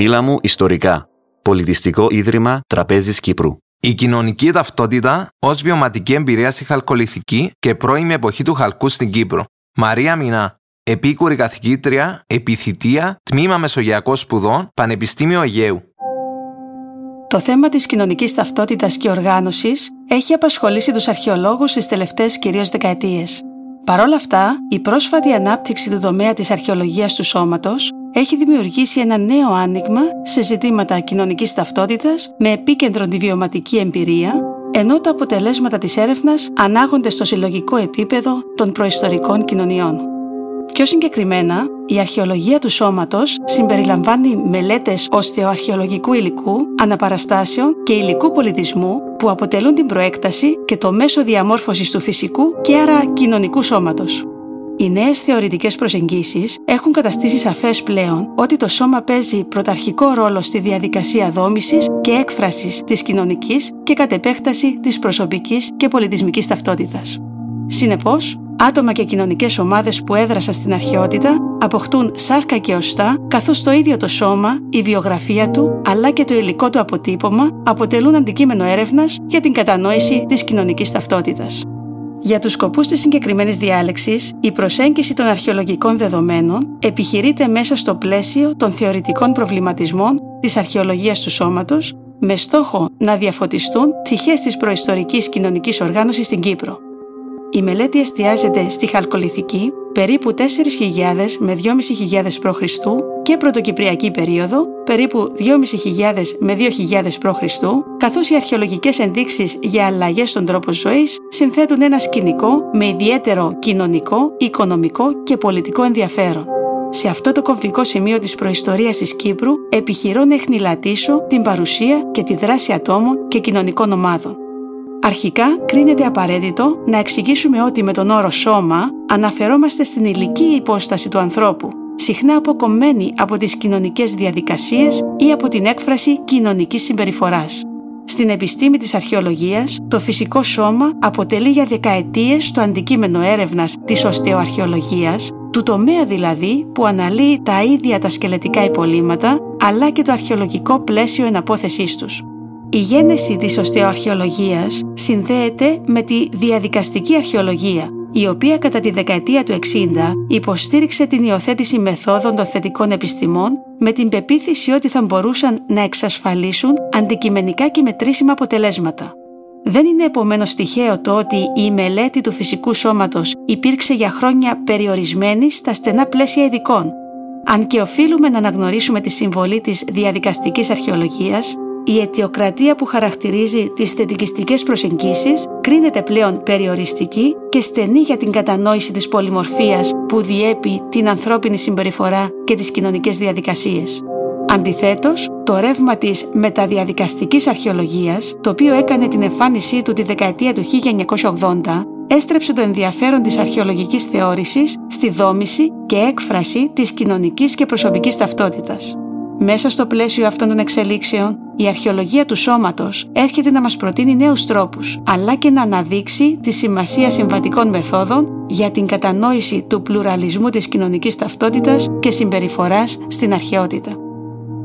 Μίλα μου ιστορικά. Πολιτιστικό Ίδρυμα Τραπέζης Κύπρου. Η κοινωνική ταυτότητα ως βιωματική εμπειρία στη χαλκολιθική και πρώιμη εποχή του χαλκού στην Κύπρο. Μαρία Μινά, επίκουρη καθηγήτρια, επιθυτία, τμήμα Μεσογειακών Σπουδών, Πανεπιστήμιο Αιγαίου. Το θέμα της κοινωνικής ταυτότητας και οργάνωσης έχει απασχολήσει τους αρχαιολόγους στις τελευταίες κυρίως δεκαετίες. Παρ' όλα αυτά, η πρόσφατη ανάπτυξη του τομέα της αρχαιολογίας του σώματος έχει δημιουργήσει ένα νέο άνοιγμα σε ζητήματα κοινωνικής ταυτότητας με επίκεντρο τη βιωματική εμπειρία, ενώ τα αποτελέσματα της έρευνας ανάγονται στο συλλογικό επίπεδο των προϊστορικών κοινωνιών. Πιο συγκεκριμένα, η αρχαιολογία του σώματος συμπεριλαμβάνει μελέτες οστεοαρχαιολογικού υλικού, αναπαραστάσεων και υλικού πολιτισμού που αποτελούν την προέκταση και το μέσο διαμόρφωσης του φυσικού και άρα κοινωνικού σώματος. Οι νέες θεωρητικές προσεγγίσεις έχουν καταστήσει σαφές πλέον ότι το σώμα παίζει πρωταρχικό ρόλο στη διαδικασία δόμησης και έκφρασης της κοινωνικής και κατ' επέκταση της προσωπικής και πολιτισμικής ταυτότητας. Συνεπώς, άτομα και κοινωνικές ομάδες που έδρασαν στην αρχαιότητα αποκτούν σάρκα και οστά, καθώς το ίδιο το σώμα, η βιογραφία του, αλλά και το υλικό του αποτύπωμα αποτελούν αντικείμενο έρευνας για την κατανόηση της κοινωνικής ταυτότητας. Για τους σκοπούς της συγκεκριμένης διάλεξης, η προσέγγιση των αρχαιολογικών δεδομένων επιχειρείται μέσα στο πλαίσιο των θεωρητικών προβληματισμών της αρχαιολογίας του σώματος, με στόχο να διαφωτιστούν τυχές της προϊστορικής κοινωνικής οργάνωσης στην Κύπρο. Η μελέτη εστιάζεται στη χαλκολιθική περίπου 4.000 με 2.500 π.Χ. και πρωτοκυπριακή περίοδο περίπου 2.500 με 2.000 π.Χ. καθώς οι αρχαιολογικές ενδείξεις για αλλαγές στον τρόπο ζωής συνθέτουν ένα σκηνικό με ιδιαίτερο κοινωνικό, οικονομικό και πολιτικό ενδιαφέρον. Σε αυτό το κομβικό σημείο της προϊστορίας της Κύπρου επιχειρώ να εχνηλατήσω την παρουσία και τη δράση ατόμων και κοινωνικών ομάδων. Αρχικά, κρίνεται απαραίτητο να εξηγήσουμε ότι με τον όρο σώμα αναφερόμαστε στην ηλική υπόσταση του ανθρώπου, συχνά αποκομμένη από τις κοινωνικές διαδικασίες ή από την έκφραση κοινωνικής συμπεριφοράς. Στην επιστήμη της αρχαιολογίας, το φυσικό σώμα αποτελεί για δεκαετίες το αντικείμενο έρευνας της οστεοαρχαιολογίας, του τομέα δηλαδή που αναλύει τα ίδια τα σκελετικά υπολείμματα, αλλά και το αρχαιολογικό πλαίσιο εναπόθεσής τους. Η γένεση της οστεοαρχαιολογίας συνδέεται με τη διαδικαστική αρχαιολογία, η οποία κατά τη δεκαετία του 60 υποστήριξε την υιοθέτηση μεθόδων των θετικών επιστημών με την πεποίθηση ότι θα μπορούσαν να εξασφαλίσουν αντικειμενικά και μετρήσιμα αποτελέσματα. Δεν είναι επομένως τυχαίο το ότι η μελέτη του φυσικού σώματος υπήρξε για χρόνια περιορισμένη στα στενά πλαίσια ειδικών, αν και οφείλουμε να αναγνωρίσουμε τη συμβολή της διαδικαστικής αρχαιολογίας, η αιτιοκρατία που χαρακτηρίζει τις θετικιστικές προσεγγίσεις κρίνεται πλέον περιοριστική και στενή για την κατανόηση της πολυμορφίας που διέπει την ανθρώπινη συμπεριφορά και τις κοινωνικές διαδικασίες. Αντιθέτως, το ρεύμα της μεταδιαδικαστικής αρχαιολογίας, το οποίο έκανε την εμφάνισή του τη δεκαετία του 1980, έστρεψε το ενδιαφέρον της αρχαιολογικής θεώρησης στη δόμηση και έκφραση της κοινωνικής και προσωπικής ταυτότητας. Μέσα στο πλαίσιο αυτών των εξελίξεων, η αρχαιολογία του σώματος έρχεται να μας προτείνει νέους τρόπους, αλλά και να αναδείξει τη σημασία συμβατικών μεθόδων για την κατανόηση του πλουραλισμού της κοινωνικής ταυτότητας και συμπεριφοράς στην αρχαιότητα.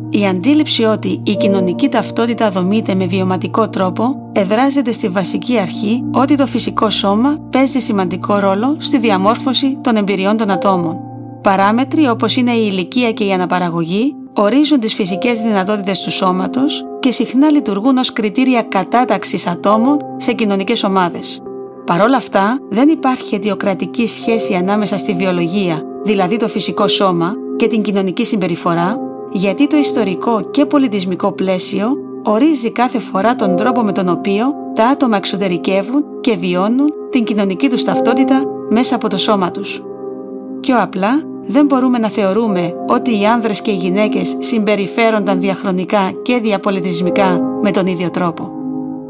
Η αντίληψη ότι η κοινωνική ταυτότητα δομείται με βιωματικό τρόπο εδράζεται στη βασική αρχή ότι το φυσικό σώμα παίζει σημαντικό ρόλο στη διαμόρφωση των εμπειριών των ατόμων. Παράμετροι όπως είναι η ηλικία και η αναπαραγωγή ορίζουν τις φυσικές δυνατότητες του σώματος και συχνά λειτουργούν ως κριτήρια κατάταξης ατόμων σε κοινωνικές ομάδες. Παρ' όλα αυτά, δεν υπάρχει αιτιοκρατική σχέση ανάμεσα στη βιολογία, δηλαδή το φυσικό σώμα, και την κοινωνική συμπεριφορά, γιατί το ιστορικό και πολιτισμικό πλαίσιο ορίζει κάθε φορά τον τρόπο με τον οποίο τα άτομα εξωτερικεύουν και βιώνουν την κοινωνική τους ταυτότητα μέσα από το σώμα τους. Πιο απλά, δεν μπορούμε να θεωρούμε ότι οι άνδρες και οι γυναίκες συμπεριφέρονταν διαχρονικά και διαπολιτισμικά με τον ίδιο τρόπο.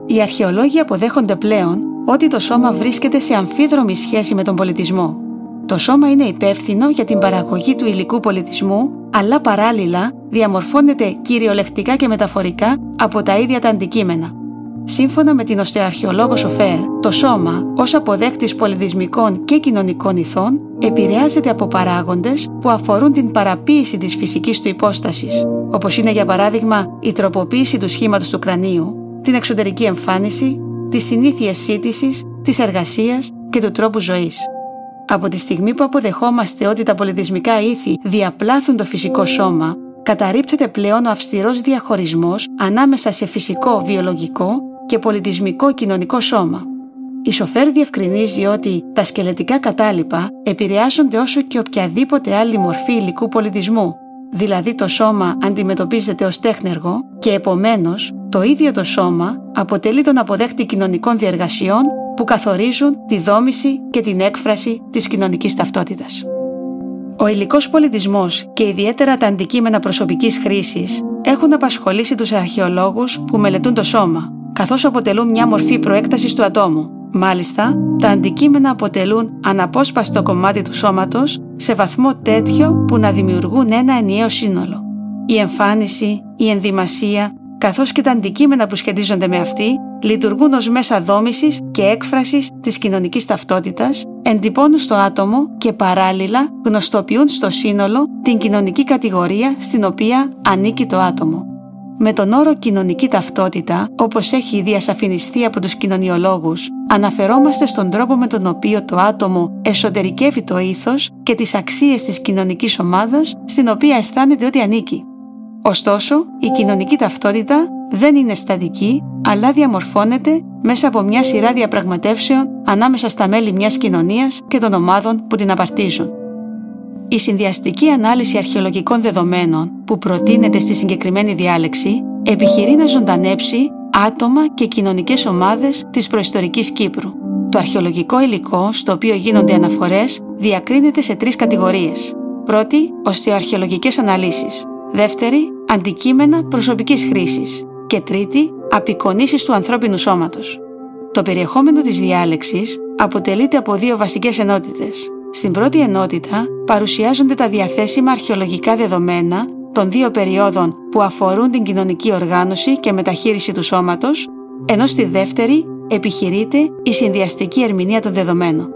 Οι αρχαιολόγοι αποδέχονται πλέον ότι το σώμα βρίσκεται σε αμφίδρομη σχέση με τον πολιτισμό. Το σώμα είναι υπεύθυνο για την παραγωγή του υλικού πολιτισμού, αλλά παράλληλα διαμορφώνεται κυριολεκτικά και μεταφορικά από τα ίδια τα αντικείμενα. Σύμφωνα με την οστεοαρχαιολόγο Σοφέρ, το σώμα, ως αποδέκτης πολιτισμικών και κοινωνικών ηθών, επηρεάζεται από παράγοντες που αφορούν την παραποίηση της φυσικής του υπόστασης, όπως είναι για παράδειγμα η τροποποίηση του σχήματος του κρανίου, την εξωτερική εμφάνιση, τις συνήθειες σύντησης, της εργασίας και του τρόπου ζωής. Από τη στιγμή που αποδεχόμαστε ότι τα πολιτισμικά ήθη διαπλάθουν το φυσικό σώμα, καταρρύπτεται πλέον ο αυστηρός διαχωρισμός ανάμεσα σε φυσικό, βιολογικό και πολιτισμικό κοινωνικό σώμα. Η Σοφέρ διευκρινίζει ότι τα σκελετικά κατάλοιπα επηρεάζονται όσο και οποιαδήποτε άλλη μορφή υλικού πολιτισμού, δηλαδή το σώμα αντιμετωπίζεται ως τέχνεργο και επομένως το ίδιο το σώμα αποτελεί τον αποδέκτη κοινωνικών διεργασιών που καθορίζουν τη δόμηση και την έκφραση της κοινωνικής ταυτότητας. Ο υλικός πολιτισμός και ιδιαίτερα τα αντικείμενα προσωπικής χρήσης έχουν απασχολήσει τους αρχαιολόγους που μελετούν το σώμα, καθώς αποτελούν μια μορφή προέκτασης του ατόμου. Μάλιστα, τα αντικείμενα αποτελούν αναπόσπαστο κομμάτι του σώματος σε βαθμό τέτοιο που να δημιουργούν ένα ενιαίο σύνολο. Η εμφάνιση, η ενδυμασία, καθώς και τα αντικείμενα που σχετίζονται με αυτή, λειτουργούν ως μέσα δόμησης και έκφρασης της κοινωνικής ταυτότητας, εντυπώνουν στο άτομο και παράλληλα γνωστοποιούν στο σύνολο την κοινωνική κατηγορία στην οποία ανήκει το άτομο. Με τον όρο κοινωνική ταυτότητα, όπως έχει διασαφινιστεί από τους κοινωνιολόγους, αναφερόμαστε στον τρόπο με τον οποίο το άτομο εσωτερικεύει το ήθος και τις αξίες της κοινωνικής ομάδας στην οποία αισθάνεται ότι ανήκει. Ωστόσο, η κοινωνική ταυτότητα δεν είναι στατική, αλλά διαμορφώνεται μέσα από μια σειρά διαπραγματεύσεων ανάμεσα στα μέλη μιας κοινωνίας και των ομάδων που την απαρτίζουν. Η συνδυαστική ανάλυση αρχαιολογικών δεδομένων που προτείνεται στη συγκεκριμένη διάλεξη επιχειρεί να ζωντανέψει άτομα και κοινωνικές ομάδες της προϊστορικής Κύπρου. Το αρχαιολογικό υλικό στο οποίο γίνονται αναφορές διακρίνεται σε τρεις κατηγορίες. Πρώτη, οστεοαρχαιολογικές αναλύσεις. Δεύτερη, αντικείμενα προσωπικής χρήσης. Και τρίτη, απεικονίσεις του ανθρώπινου σώματος. Το περιεχόμενο της διάλεξης αποτελείται από δύο βασικές ενότητες. Στην πρώτη ενότητα παρουσιάζονται τα διαθέσιμα αρχαιολογικά δεδομένα των δύο περιόδων που αφορούν την κοινωνική οργάνωση και μεταχείριση του σώματος, ενώ στη δεύτερη επιχειρείται η συνδυαστική ερμηνεία των δεδομένων.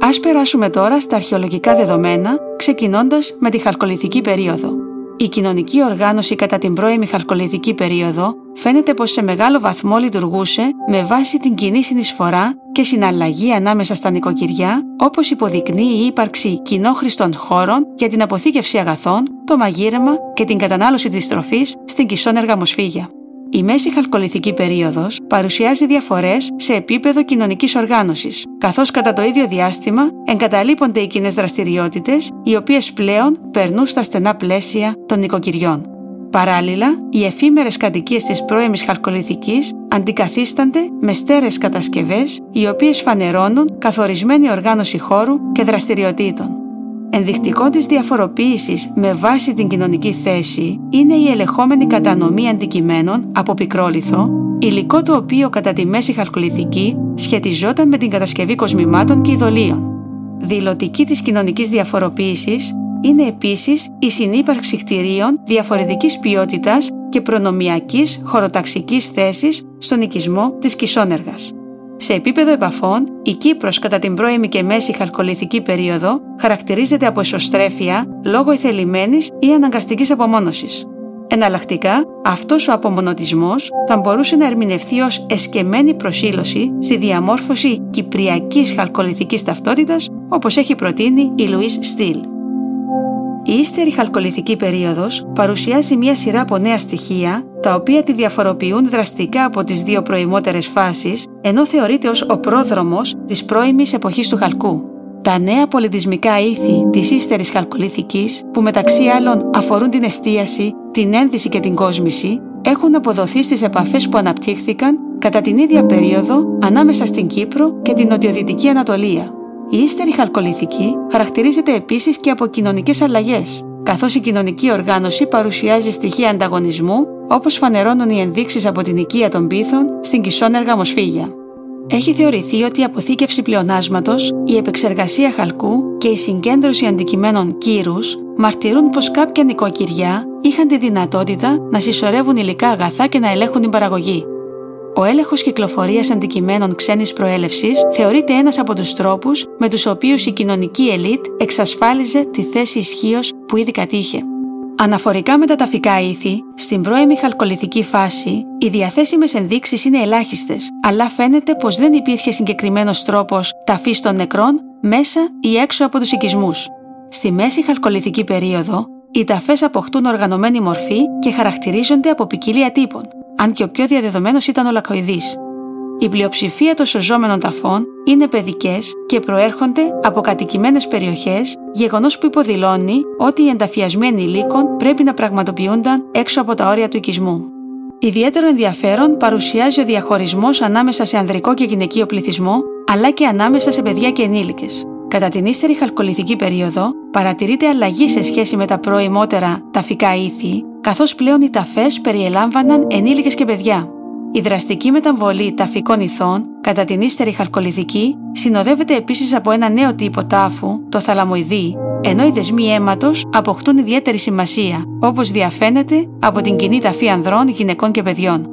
Ας περάσουμε τώρα στα αρχαιολογικά δεδομένα, ξεκινώντας με τη χαλκολιθική περίοδο. Η κοινωνική οργάνωση κατά την πρώιμη χαλκολιθική περίοδο φαίνεται πως σε μεγάλο βαθμό λειτουργούσε με βάση την κοινή συνεισφορά και συναλλαγή ανάμεσα στα νοικοκυριά, όπως υποδεικνύει η ύπαρξη κοινόχρηστων χώρων για την αποθήκευση αγαθών, το μαγείρεμα και την κατανάλωση της τροφής στην κισόνεργα μοσφίγια. Η μέση χαλκολιθική περίοδος παρουσιάζει διαφορές σε επίπεδο κοινωνικής οργάνωσης, καθώς κατά το ίδιο διάστημα εγκαταλείπονται οι κοινέ δραστηριότητες, οι οποίες πλέον περνούν στα στενά πλαίσια των νοικοκυριών. Παράλληλα, οι εφήμερες κατοικίες της πρώιμης χαλκολιθικής αντικαθίστανται με στέρες κατασκευές, οι οποίες φανερώνουν καθορισμένη οργάνωση χώρου και δραστηριοτήτων. Ενδεικτικό της διαφοροποίησης με βάση την κοινωνική θέση είναι η ελεγχόμενη κατανομή αντικειμένων από πικρόλιθο, υλικό το οποίο κατά τη μέση χαλκολιθική σχετιζόταν με την κατασκευή κοσμημάτων και ειδωλίων. Δηλωτική της κοινωνικής διαφοροποίησης είναι επίσης η συνύπαρξη κτηρίων διαφορετικής ποιότητας και προνομιακής χωροταξικής θέσης στον οικισμό της Κισόνεργας. Σε επίπεδο επαφών, η Κύπρος κατά την πρώιμη και μέση χαλκολιθική περίοδο χαρακτηρίζεται από εσωστρέφεια λόγω ηθελημένης ή αναγκαστικής απομόνωσης. Εναλλακτικά, αυτός ο απομονωτισμός θα μπορούσε να ερμηνευθεί ως εσκεμμένη προσήλωση στη διαμόρφωση κυπριακής χαλκολιθικής ταυτότητας όπως έχει προτείνει η Λουίς Στυλ. Η ύστερη χαλκολιθική περίοδος παρουσιάζει μια σειρά από νέα στοιχεία τα οποία τη διαφοροποιούν δραστικά από τις δύο προημότερες φάσεις ενώ θεωρείται ως ο πρόδρομος της πρώιμης εποχής του χαλκού. Τα νέα πολιτισμικά ήθη της ύστερης χαλκολιθικής που μεταξύ άλλων αφορούν την εστίαση, την ένδυση και την κόσμηση έχουν αποδοθεί στις επαφές που αναπτύχθηκαν κατά την ίδια περίοδο ανάμεσα στην Κύπρο και την νοτιοδυτική Ανατολία. Η ύστερη χαλκολιθική χαρακτηρίζεται επίσης και από κοινωνικές αλλαγές, καθώς η κοινωνική οργάνωση παρουσιάζει στοιχεία ανταγωνισμού, όπως φανερώνουν οι ενδείξεις από την οικία των πίθων στην κισόνεργα μοσφίγια. Έχει θεωρηθεί ότι η αποθήκευση πλεονάσματος, η επεξεργασία χαλκού και η συγκέντρωση αντικειμένων κύρους μαρτυρούν πως κάποια νοικοκυριά είχαν τη δυνατότητα να συσσωρεύουν υλικά αγαθά και να ελέγχουν την παραγωγή. Ο έλεγχος κυκλοφορίας αντικειμένων ξένης προέλευσης θεωρείται ένας από τους τρόπους με τους οποίους η κοινωνική ελίτ εξασφάλιζε τη θέση ισχύως που ήδη κατήχε. Αναφορικά με τα ταφικά ήθη, στην πρώιμη χαλκολιθική φάση, οι διαθέσιμες ενδείξεις είναι ελάχιστες, αλλά φαίνεται πως δεν υπήρχε συγκεκριμένος τρόπος ταφής των νεκρών μέσα ή έξω από τους οικισμούς. Στη μέση χαλκολιθική περίοδο, οι ταφές αποκτούν οργανωμένη μορφή και χαρακτηρίζονται από ποικιλία τύπων, αν και ο πιο διαδεδομένος ήταν ο λακοειδής. Η πλειοψηφία των σωζόμενων ταφών είναι παιδικές και προέρχονται από κατοικημένες περιοχές, γεγονός που υποδηλώνει ότι οι ενταφιασμοί ενηλίκων πρέπει να πραγματοποιούνταν έξω από τα όρια του οικισμού. Ιδιαίτερο ενδιαφέρον παρουσιάζει ο διαχωρισμός ανάμεσα σε ανδρικό και γυναικείο πληθυσμό, αλλά και ανάμεσα σε παιδιά και ενήλικες. Κατά την ύστερη χαλκολιθική περίοδο, παρατηρείται αλλαγή σε σχέση με τα προημότερα ταφικά ήθη, καθώς πλέον οι ταφές περιελάμβαναν ενήλικες και παιδιά. Η δραστική μεταβολή ταφικών ηθών κατά την ύστερη χαλκολιθική συνοδεύεται επίσης από ένα νέο τύπο τάφου, το θαλαμοειδή, ενώ οι δεσμοί αίματος αποκτούν ιδιαίτερη σημασία, όπως διαφαίνεται από την κοινή ταφή ανδρών, γυναικών και παιδιών.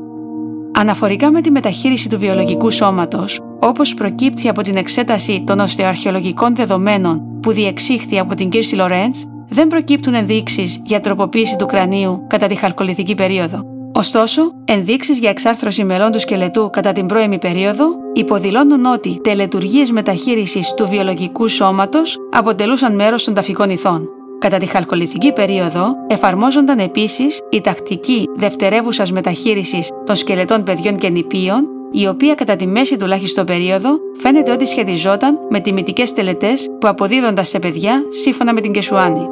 Αναφορικά με τη μεταχείριση του βιολογικού σώματος, όπως προκύπτει από την εξέταση των οστεοαρχαιολογικών δεδομένων που διεξήχθη από την Κίρση Λορέντς, δεν προκύπτουν ενδείξεις για τροποποίηση του κρανίου κατά τη χαλκολιθική περίοδο. Ωστόσο, ενδείξεις για εξάρθρωση μελών του σκελετού κατά την πρώιμη περίοδο υποδηλώνουν ότι τελετουργίες μεταχείρισης του βιολογικού σώματος αποτελούσαν μέρος των ταφικών ηθών. Κατά τη χαλκολιθική περίοδο εφαρμόζονταν επίσης η τακτική δευτερεύουσας μεταχείρισης των σκελετών παιδιών και νηπίων, η οποία κατά τη μέση τουλάχιστον περίοδο φαίνεται ότι σχετιζόταν με τιμητικές τελετές που αποδίδονταν σε παιδιά σύμφωνα με την Κεσουάνη.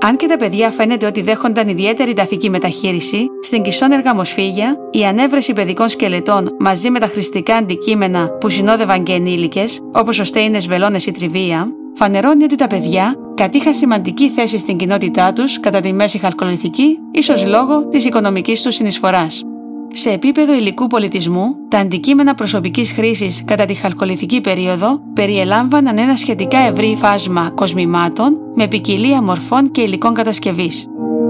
Αν και τα παιδιά φαίνεται ότι δέχονταν ιδιαίτερη ταφική μεταχείριση, στην Κισόν Εργαμοσφύγια, η ανέβρεση παιδικών σκελετών μαζί με τα χρηστικά αντικείμενα που συνόδευαν και ενήλικες, όπως ο στέινες βελόνε ή τριβία, φανερώνει ότι τα παιδιά κατήχαν σημαντική θέση στην κοινότητά τους κατά τη μέση χαλκολιθική, ίσως λόγω της οικονομικής τους συνεισφοράς. Σε επίπεδο υλικού πολιτισμού, τα αντικείμενα προσωπικής χρήσης κατά τη χαλκολιθική περίοδο περιελάμβαναν ένα σχετικά ευρύ φάσμα κοσμημάτων με ποικιλία μορφών και υλικών κατασκευής.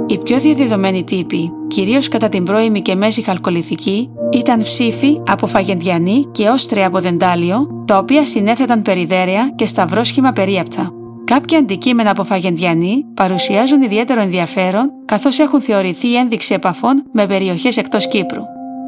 Οι πιο διαδεδομένοι τύποι, κυρίως κατά την πρώιμη και μέση χαλκολιθική, ήταν ψήφοι από φαγεντιανή και όστρια από δεντάλιο, τα οποία συνέθεταν περιδέρεα και σταυρόσχημα περίαπτα. Κάποια αντικείμενα από Φαγεντιανή παρουσιάζουν ιδιαίτερο ενδιαφέρον καθώς έχουν θεωρηθεί ένδειξη επαφών με περιοχές εκτός Κύπρου.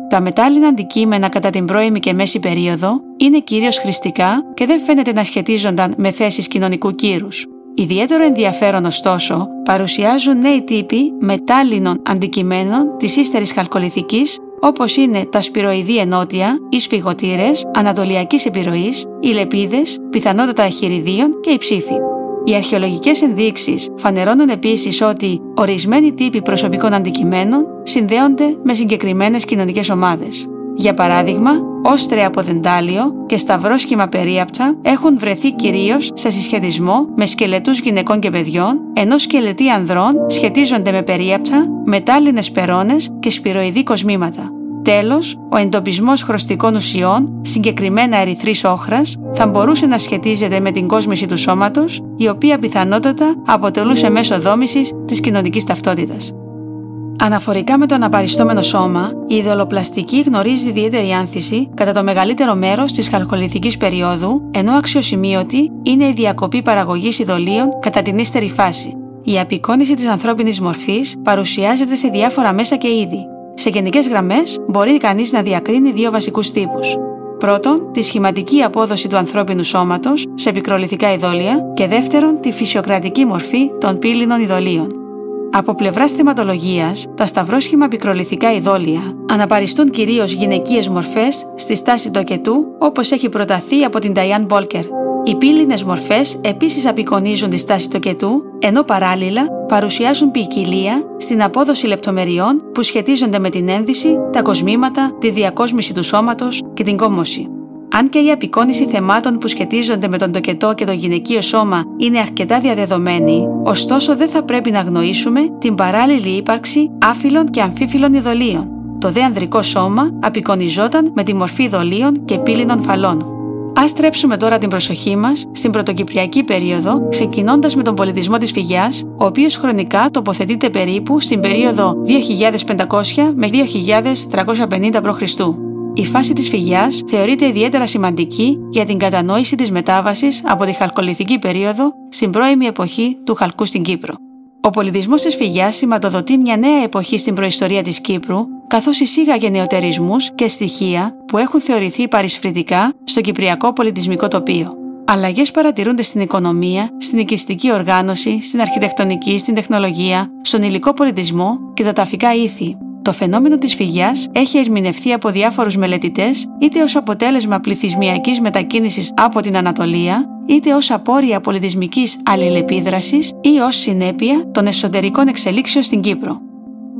Τα μετάλλινα αντικείμενα κατά την πρώιμη και μέση περίοδο είναι κυρίως χρηστικά και δεν φαίνεται να σχετίζονταν με θέσεις κοινωνικού κύρους. Ιδιαίτερο ενδιαφέρον, ωστόσο, παρουσιάζουν νέοι τύποι μετάλλινων αντικειμένων της ύστερης χαλκολιθικής, όπως είναι τα σπυροειδή ενότια, οι σφυγωτήρε, ανατολιακής επιρροής, οι λεπίδες, πιθανότατα αχυριδίων και οι ψήφοι. Οι αρχαιολογικές ενδείξεις φανερώνουν επίσης ότι ορισμένοι τύποι προσωπικών αντικειμένων συνδέονται με συγκεκριμένες κοινωνικές ομάδες. Για παράδειγμα, όστρια από δεντάλιο και σταυρόσχημα περίαπτα έχουν βρεθεί κυρίως σε συσχετισμό με σκελετούς γυναικών και παιδιών, ενώ σκελετοί ανδρών σχετίζονται με περίαπτα, μετάλλινες περώνες και σπυροειδή κοσμήματα. Τέλος, ο εντοπισμός χρωστικών ουσιών, συγκεκριμένα ερυθρής όχρας, θα μπορούσε να σχετίζεται με την κόσμηση του σώματος, η οποία πιθανότατα αποτελούσε μέσο δόμησης της κοινωνικής ταυτότητας. Αναφορικά με το αναπαριστόμενο σώμα, η ιδεολοπλαστική γνωρίζει ιδιαίτερη άνθηση κατά το μεγαλύτερο μέρος της χαλκολιθική περίοδου, ενώ αξιοσημείωτη είναι η διακοπή παραγωγής ειδωλίων κατά την ύστερη φάση. Η απεικόνηση της ανθρώπινης μορφής παρουσιάζεται σε διάφορα μέσα και είδη, σε γενικές γραμμές, μπορεί κανείς να διακρίνει δύο βασικούς τύπους. Πρώτον, τη σχηματική απόδοση του ανθρώπινου σώματος σε πικρολιθικά ειδόλια και δεύτερον, τη φυσιοκρατική μορφή των πύληνων ειδολίων. Από πλευράς θεματολογίας, τα σταυρόσχημα πικρολιθικά ειδόλια αναπαριστούν κυρίως γυναικείες μορφές στη στάση τοκετού, όπως έχει προταθεί από την Diane Μπόλκερ. Οι πύληνες μορφές επίσης απεικονίζουν τη στάση τοκετού, ενώ παράλληλα παρουσιάζουν ποικιλία στην απόδοση λεπτομεριών που σχετίζονται με την ένδυση, τα κοσμήματα, τη διακόσμηση του σώματος και την κόμμωση. Αν και η απεικόνηση θεμάτων που σχετίζονται με τον τοκετό και το γυναικείο σώμα είναι αρκετά διαδεδομένη, ωστόσο δεν θα πρέπει να αγνοήσουμε την παράλληλη ύπαρξη άφυλων και αμφίφυλων ειδωλίων. Το δε ανδρικό σώμα απεικονιζόταν με τη μορφή ειδωλίων και πύληνων φαλών. Α στρέψουμε τώρα την προσοχή μας στην πρωτοκυπριακή περίοδο, ξεκινώντας με τον πολιτισμό της Φυγιάς, ο οποίος χρονικά τοποθετείται περίπου στην περίοδο 2500 με 2350 π.Χ. η φάση της φυγιάς θεωρείται ιδιαίτερα σημαντική για την κατανόηση της μετάβασης από τη χαλκολιθική περίοδο στην πρώιμη εποχή του χαλκού στην Κύπρο. Ο πολιτισμός της φυγιάς σηματοδοτεί μια νέα εποχή στην προϊστορία της Κύπρου, καθώς εισήγαγε νεοτερισμούς και στοιχεία που έχουν θεωρηθεί παρισφρητικά στο κυπριακό πολιτισμικό τοπίο. Αλλαγές παρατηρούνται στην οικονομία, στην οικιστική οργάνωση, στην αρχιτεκτονική, στην τεχνολογία, στον υλικό πολιτισμό και τα ταφικά ήθη. Το φαινόμενο της φυγιάς έχει ερμηνευθεί από διάφορους μελετητές είτε ως αποτέλεσμα πληθυσμιακής μετακίνησης από την Ανατολία, είτε ως απόρρια πολιτισμικής αλληλεπίδρασης ή ως συνέπεια των εσωτερικών εξελίξεων στην Κύπρο.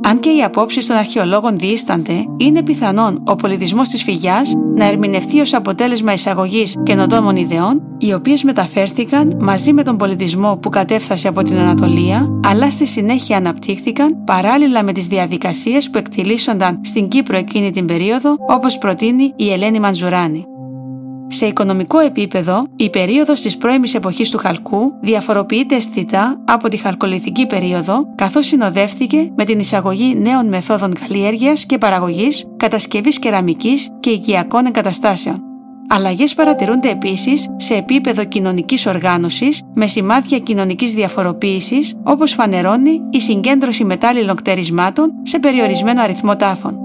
Αν και οι απόψεις των αρχαιολόγων διήστανται, είναι πιθανόν ο πολιτισμός της φυγιάς να ερμηνευτεί ως αποτέλεσμα εισαγωγής καινοτόμων ιδεών, οι οποίες μεταφέρθηκαν μαζί με τον πολιτισμό που κατέφθασε από την Ανατολία, αλλά στη συνέχεια αναπτύχθηκαν παράλληλα με τις διαδικασίες που εκτιλήσονταν στην Κύπρο εκείνη την περίοδο, όπως προτείνει η Ελένη Μαντζουράνη. Σε οικονομικό επίπεδο, η περίοδος της πρώιμης εποχής του χαλκού διαφοροποιείται αισθητά από τη χαλκολιθική περίοδο, καθώς συνοδεύτηκε με την εισαγωγή νέων μεθόδων καλλιέργειας και παραγωγής, κατασκευής κεραμικής και οικιακών εγκαταστάσεων. Αλλαγές παρατηρούνται επίσης σε επίπεδο κοινωνικής οργάνωσης με σημάδια κοινωνικής διαφοροποίησης, όπως φανερώνει η συγκέντρωση μετάλληλων κτερισμάτων σε περιορισμένο αριθμό τάφων.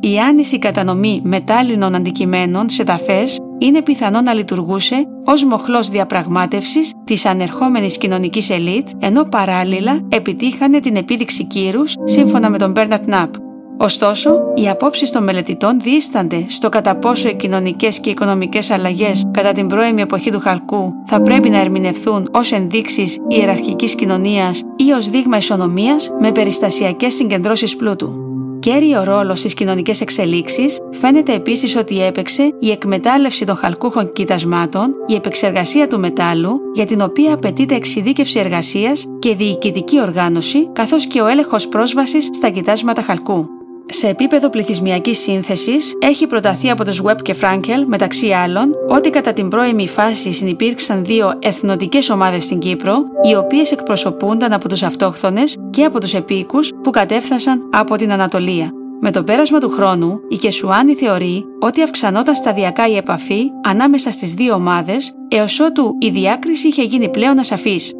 Η άνηση κατανομή μετάλλινων αντικειμένων σε ταφές είναι πιθανό να λειτουργούσε ως μοχλός διαπραγμάτευσης της ανερχόμενης κοινωνικής ελίτ, ενώ παράλληλα επιτύχανε την επίδειξη κύρους σύμφωνα με τον Μπέρνατ Ναπ. Ωστόσο, οι απόψεις των μελετητών δίστανται στο κατά πόσο οι κοινωνικές και οικονομικές αλλαγές κατά την πρώιμη εποχή του Χαλκού θα πρέπει να ερμηνευθούν ως ενδείξεις ιεραρχικής κοινωνίας ή ως δείγμα ισονομίας με περιστασιακές συγκεντρώσεις πλούτου. Κέριο ρόλο στις κοινωνικές εξελίξεις φαίνεται επίσης ότι έπαιξε η εκμετάλλευση των χαλκούχων κοιτασμάτων, η επεξεργασία του μετάλλου, για την οποία απαιτείται εξειδίκευση εργασίας και διοικητική οργάνωση, καθώς και ο έλεγχος πρόσβασης στα κοιτάσματα χαλκού. Σε επίπεδο πληθυσμιακής σύνθεσης έχει προταθεί από τους Webb και Frankel μεταξύ άλλων ότι κατά την πρώιμη φάση συνυπήρξαν δύο εθνοτικές ομάδες στην Κύπρο οι οποίες εκπροσωπούνταν από τους αυτόχθονες και από τους επίκους που κατέφθασαν από την Ανατολία. Με το πέρασμα του χρόνου, η Κεσουάνη θεωρεί ότι αυξανόταν σταδιακά η επαφή ανάμεσα στις δύο ομάδες έως ότου η διάκριση είχε γίνει πλέον ασαφής.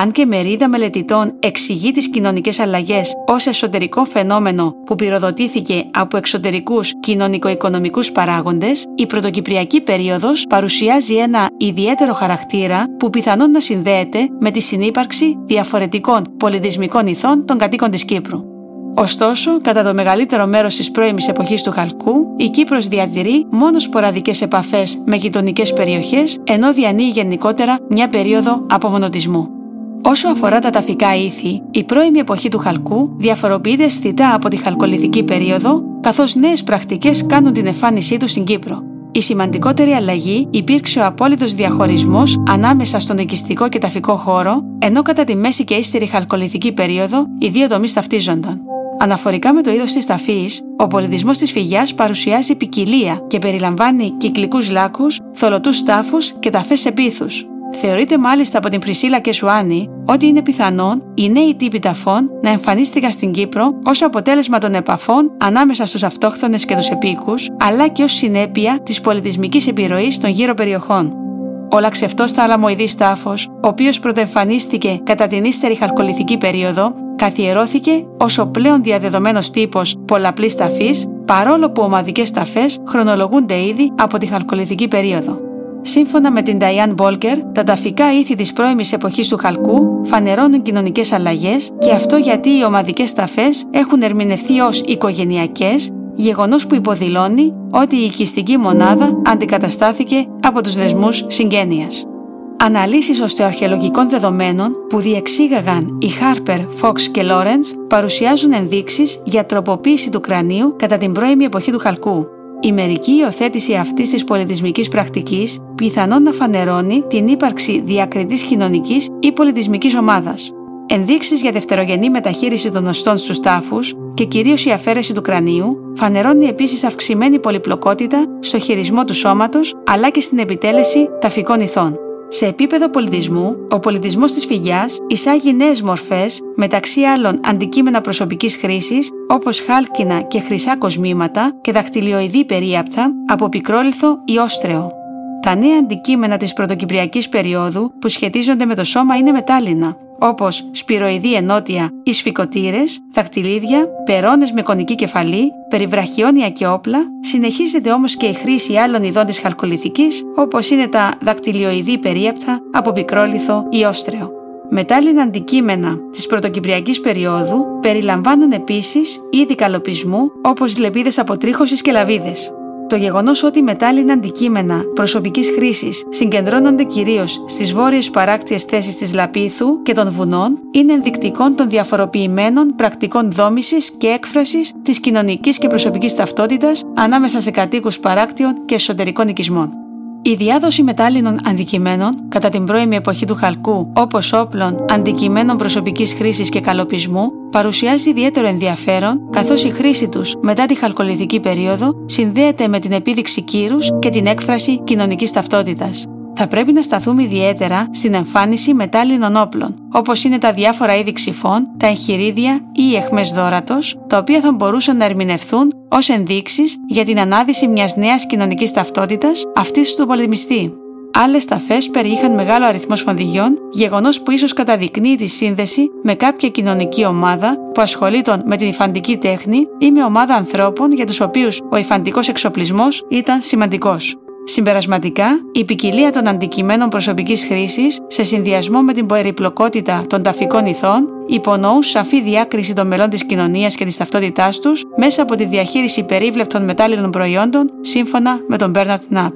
Αν και μερίδα μελετητών εξηγεί τις κοινωνικές αλλαγές ως εσωτερικό φαινόμενο που πυροδοτήθηκε από εξωτερικούς κοινωνικο-οικονομικούς παράγοντες, η πρωτοκυπριακή περίοδος παρουσιάζει ένα ιδιαίτερο χαρακτήρα που πιθανόν να συνδέεται με τη συνύπαρξη διαφορετικών πολιτισμικών ηθών των κατοίκων της Κύπρου. Ωστόσο, κατά το μεγαλύτερο μέρος της πρώιμης εποχής του Χαλκού, η Κύπρος διατηρεί μόνο σποραδικές επαφές με γειτονικές περιοχές, ενώ διανύει γενικότερα μια περίοδο απομονωτισμού. Όσο αφορά τα ταφικά ήθη, η πρώιμη εποχή του χαλκού διαφοροποιείται αισθητά από τη χαλκολιθική περίοδο, καθώς νέες πρακτικές κάνουν την εμφάνισή του στην Κύπρο. Η σημαντικότερη αλλαγή υπήρξε ο απόλυτος διαχωρισμός ανάμεσα στον οικιστικό και ταφικό χώρο, ενώ κατά τη μέση και ύστερη χαλκολιθική περίοδο οι δύο τομείς ταυτίζονταν. Αναφορικά με το είδος της ταφής, ο πολιτισμός της φυγιάς παρουσιάζει ποικιλία και περιλαμβάνει κυκλικούς λάκους, θολωτούς τάφους και ταφές επίθους. Θεωρείται μάλιστα από την Πρισίλα και Σουάνι ότι είναι πιθανόν οι νέοι τύποι ταφών να εμφανίστηκαν στην Κύπρο ως αποτέλεσμα των επαφών ανάμεσα στους αυτόχθονες και τους επίκους, αλλά και ως συνέπεια της πολιτισμικής επιρροής των γύρω περιοχών. Ο λαξευτός θαλαμοειδής τάφο, ο οποίος πρωτοεμφανίστηκε κατά την ύστερη χαλκολιθική περίοδο, καθιερώθηκε ως ο πλέον διαδεδομένος τύπος πολλαπλής ταφής, παρόλο που ομαδικές ταφές χρονολογούνται ήδη από τη χαλκολιθική περίοδο. Σύμφωνα με την Diane Μπόλκερ, τα ταφικά ήθη της πρώιμης εποχής του χαλκού φανερώνουν κοινωνικές αλλαγές και αυτό γιατί οι ομαδικές ταφές έχουν ερμηνευθεί ως οικογενειακές, γεγονός που υποδηλώνει ότι η οικιστική μονάδα αντικαταστάθηκε από τους δεσμούς συγγένειας. Αναλύσεις οστεοαρχαιολογικών δεδομένων που διεξήγαγαν οι Harper, Fox και Lawrence παρουσιάζουν ενδείξεις για τροποποίηση του κρανίου κατά την πρώιμη εποχή του χαλκού, η μερική υιοθέτηση αυτής της πολιτισμικής πρακτικής πιθανόν να φανερώνει την ύπαρξη διακριτής κοινωνικής ή πολιτισμικής ομάδας. Ενδείξεις για δευτερογενή μεταχείριση των οστών στους τάφους και κυρίως η αφαίρεση του κρανίου φανερώνει επίσης αυξημένη πολυπλοκότητα στο χειρισμό του σώματος αλλά και στην επιτέλεση ταφικών ηθών. Σε επίπεδο πολιτισμού, ο πολιτισμός της φυγιάς εισάγει νέες μορφές, μεταξύ άλλων αντικείμενα προσωπικής χρήσης, όπως χάλκινα και χρυσά κοσμήματα και δαχτυλιοειδή περίαπτα από πικρόλιθο ή όστρεο. Τα νέα αντικείμενα της πρωτοκυπριακής περίοδου που σχετίζονται με το σώμα είναι μετάλλινα, όπως σπυροειδή ενότια ή σφικοτήρε, δαχτυλίδια, περώνες με κονική κεφαλή, περιβραχιόνια και όπλα, συνεχίζεται όμως και η χρήση άλλων ειδών της χαλκολιθική, όπως είναι τα δακτυλιοειδή περίεπτα από πικρόλιθο ή όστρεο. Μετάλλινα αντικείμενα της πρωτοκυπριακής περίοδου περιλαμβάνουν επίσης είδη καλοπισμού όπως λεπίδες αποτρίχωσης και λαβίδες. Το γεγονός ότι μετάλλινα αντικείμενα προσωπικής χρήσης συγκεντρώνονται κυρίως στις βόρειες παράκτιες θέσεις της Λαπίθου και των βουνών είναι ενδεικτικό των διαφοροποιημένων πρακτικών δόμησης και έκφρασης της κοινωνικής και προσωπικής ταυτότητας ανάμεσα σε κατοίκους παράκτιων και εσωτερικών οικισμών. Η διάδοση μετάλλινων αντικειμένων κατά την πρώιμη εποχή του χαλκού, όπως όπλων, αντικειμένων προσωπικής χρήσης και καλοπισμού, παρουσιάζει ιδιαίτερο ενδιαφέρον, καθώς η χρήση τους μετά τη χαλκολιθική περίοδο συνδέεται με την επίδειξη κύρους και την έκφραση κοινωνικής ταυτότητας θα πρέπει να σταθούμε ιδιαίτερα στην εμφάνιση μετάλλινων όπλων, όπως είναι τα διάφορα είδη ξυφών, τα εγχειρίδια ή οι εχμέ δόρατος, τα οποία θα μπορούσαν να ερμηνευθούν ως ενδείξεις για την ανάδυση μιας νέας κοινωνικής ταυτότητας αυτής του πολεμιστή. Άλλες ταφές περιείχαν μεγάλο αριθμό σφονδιγιών, γεγονός που ίσως καταδεικνύει τη σύνδεση με κάποια κοινωνική ομάδα που ασχολείται με την υφαντική τέχνη ή με ομάδα ανθρώπων για τους οποίους ο υφαντικός εξοπλισμός ήταν σημαντικός. Συμπερασματικά, η ποικιλία των αντικειμένων προσωπικής χρήσης σε συνδυασμό με την περιπλοκότητα των ταφικών ηθών υπονοούν σαφή διάκριση των μελών της κοινωνίας και της ταυτότητάς τους μέσα από τη διαχείριση περίβλεπτων μετάλλινων προϊόντων σύμφωνα με τον Μπέρναρτ Ναπ.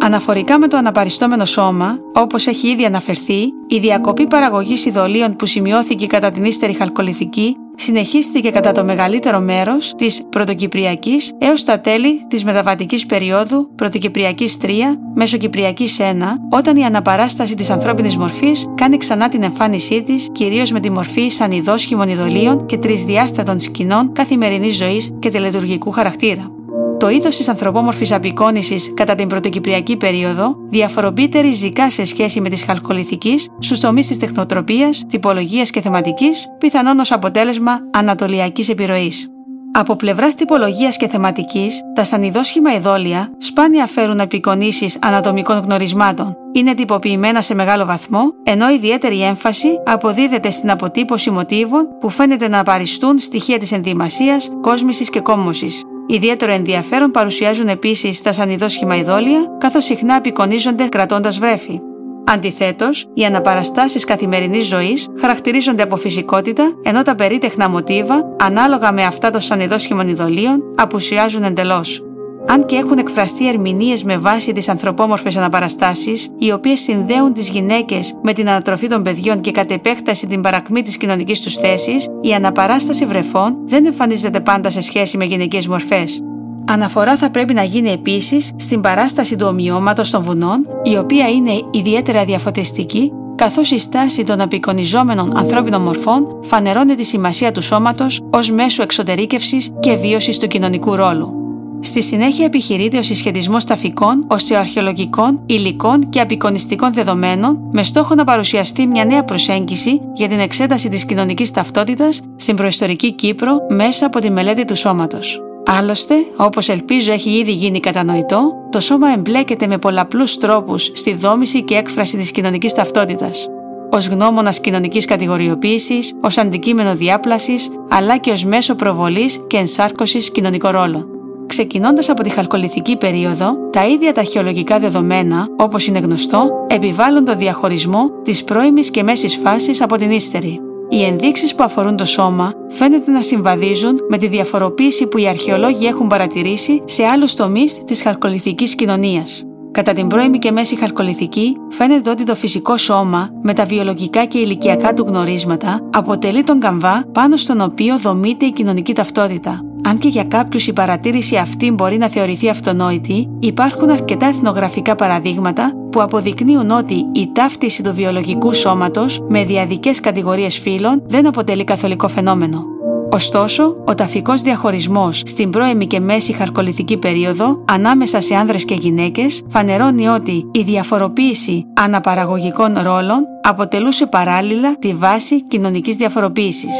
Αναφορικά με το αναπαριστόμενο σώμα, όπως έχει ήδη αναφερθεί, η διακοπή παραγωγής ειδωλίων που σημειώθηκε κατά την ύστερη χαλκολιθική συνεχίστηκε κατά το μεγαλύτερο μέρος της Πρωτοκυπριακής έως τα τέλη της μεταβατικής περίοδου Πρωτοκυπριακής 3 Μεσοκυπριακής 1, όταν η αναπαράσταση της ανθρώπινης μορφής κάνει ξανά την εμφάνισή της, κυρίως με τη μορφή σαν ειδόσχημων ειδωλίων και τρισδιάστατων σκηνών καθημερινής ζωής και τελετουργικού χαρακτήρα. Το είδος της ανθρωπόμορφης απεικόνησης κατά την πρωτοκυπριακή περίοδο διαφοροποιείται ριζικά σε σχέση με τη χαλκολιθικής στους τομείς της τεχνοτροπίας, τυπολογίας και θεματικής, πιθανόν ως αποτέλεσμα ανατολιακής επιρροής. Από πλευράς τυπολογίας και θεματικής, τα σανιδόσχημα ειδόλια σπάνια φέρουν απεικονίσεις ανατομικών γνωρισμάτων, είναι τυποποιημένα σε μεγάλο βαθμό, ενώ ιδιαίτερη έμφαση αποδίδεται στην αποτύπωση μοτίβων που φαίνεται να απαριστούν στοιχεία της ενδυμασίας, κόσμησης και κόμμωσης. Ιδιαίτερο ενδιαφέρον παρουσιάζουν επίσης τα σανιδόσχημα ειδόλια, καθώς συχνά απεικονίζονται κρατώντας βρέφη. Αντιθέτως, οι αναπαραστάσεις καθημερινής ζωής χαρακτηρίζονται από φυσικότητα, ενώ τα περίτεχνα μοτίβα, ανάλογα με αυτά των σανιδόσχημων ειδολίων, απουσιάζουν εντελώς αν και έχουν εκφραστεί ερμηνείες με βάση τις ανθρωπόμορφες αναπαραστάσεις, οι οποίες συνδέουν τις γυναίκες με την ανατροφή των παιδιών και κατ' επέκταση την παρακμή της κοινωνικής τους θέσης, η αναπαράσταση βρεφών δεν εμφανίζεται πάντα σε σχέση με γυναικές μορφές. Αναφορά θα πρέπει να γίνει επίσης στην παράσταση του ομοιώματος των βουνών, η οποία είναι ιδιαίτερα διαφωτιστική καθώς η στάση των απεικονιζόμενων ανθρώπινων μορφών φανερώνει τη σημασία του σώματος ως μέσο εξωτερήκευσης και βίωσης του κοινωνικού ρόλου. Στη συνέχεια επιχειρείται ο συσχετισμός ταφικών, οσεοαρχαιολογικών, υλικών και απεικονιστικών δεδομένων με στόχο να παρουσιαστεί μια νέα προσέγγιση για την εξέταση της κοινωνικής ταυτότητας στην προϊστορική Κύπρο μέσα από τη μελέτη του σώματος. Άλλωστε, όπως ελπίζω έχει ήδη γίνει κατανοητό, το σώμα εμπλέκεται με πολλαπλούς τρόπους στη δόμηση και έκφραση της κοινωνικής ταυτότητας. Ω γνώμονας κοινωνικής κατηγοριοποίησης, ως αντικείμενο διάπλασης, αλλά και ως μέσο προβολής και ενσάρκωσης κοινωνικών ρόλων. Ξεκινώντας από τη χαλκολιθική περίοδο, τα ίδια τα αρχαιολογικά δεδομένα, όπως είναι γνωστό, επιβάλλουν το διαχωρισμό της πρώιμης και μέσης φάσης από την ύστερη. Οι ενδείξεις που αφορούν το σώμα φαίνεται να συμβαδίζουν με τη διαφοροποίηση που οι αρχαιολόγοι έχουν παρατηρήσει σε άλλους τομείς της χαλκολιθικής κοινωνίας. Κατά την πρώιμη και μέση χαλκολιθική, φαίνεται ότι το φυσικό σώμα, με τα βιολογικά και ηλικιακά του γνωρίσματα, αποτελεί τον καμβά πάνω στον οποίο δομείται η κοινωνική ταυτότητα. Αν και για κάποιους η παρατήρηση αυτή μπορεί να θεωρηθεί αυτονόητη, υπάρχουν αρκετά εθνογραφικά παραδείγματα που αποδεικνύουν ότι η ταύτιση του βιολογικού σώματος με διαδικές κατηγορίες φύλων δεν αποτελεί καθολικό φαινόμενο. Ωστόσο, ο ταφικός διαχωρισμός στην πρώιμη και μέση χαρκολιθική περίοδο ανάμεσα σε άνδρες και γυναίκες φανερώνει ότι η διαφοροποίηση αναπαραγωγικών ρόλων αποτελούσε παράλληλα τη βάση κοινωνικής διαφοροποίησης.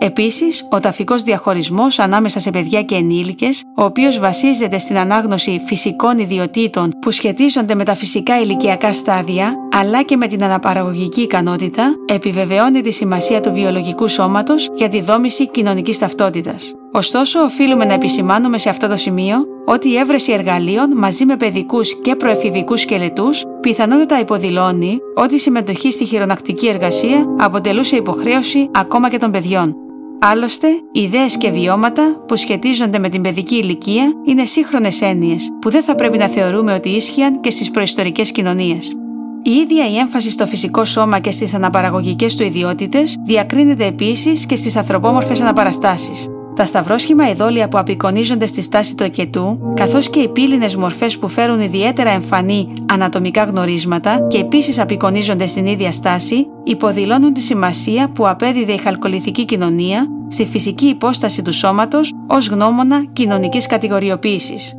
Επίσης, ο ταφικός διαχωρισμός ανάμεσα σε παιδιά και ενήλικες, ο οποίος βασίζεται στην ανάγνωση φυσικών ιδιωτήτων που σχετίζονται με τα φυσικά ηλικιακά στάδια, αλλά και με την αναπαραγωγική ικανότητα, επιβεβαιώνει τη σημασία του βιολογικού σώματος για τη δόμηση κοινωνικής ταυτότητας. Ωστόσο, οφείλουμε να επισημάνουμε σε αυτό το σημείο ότι η έβρεση εργαλείων μαζί με παιδικούς και προεφηβικούς σκελετούς πιθανότατα υποδηλώνει ότι η συμμετοχή στη χειρονακτική εργασία αποτελούσε υποχρέωση ακόμα και των παιδιών. Άλλωστε, ιδέες και βιώματα που σχετίζονται με την παιδική ηλικία είναι σύγχρονες έννοιες που δεν θα πρέπει να θεωρούμε ότι ίσχυαν και στις προϊστορικές κοινωνίες. Η ίδια η έμφαση στο φυσικό σώμα και στις αναπαραγωγικές του ιδιότητες διακρίνεται επίσης και στις ανθρωπόμορφες αναπαραστάσεις. Τα σταυρόσχημα ειδόλια που απεικονίζονται στη στάση του εκετού, καθώς και οι πύληνες μορφές που φέρουν ιδιαίτερα εμφανή ανατομικά γνωρίσματα και επίσης απεικονίζονται στην ίδια στάση, υποδηλώνουν τη σημασία που απέδιδε η χαλκολιθική κοινωνία στη φυσική υπόσταση του σώματος ως γνώμονα κοινωνικής κατηγοριοποίησης.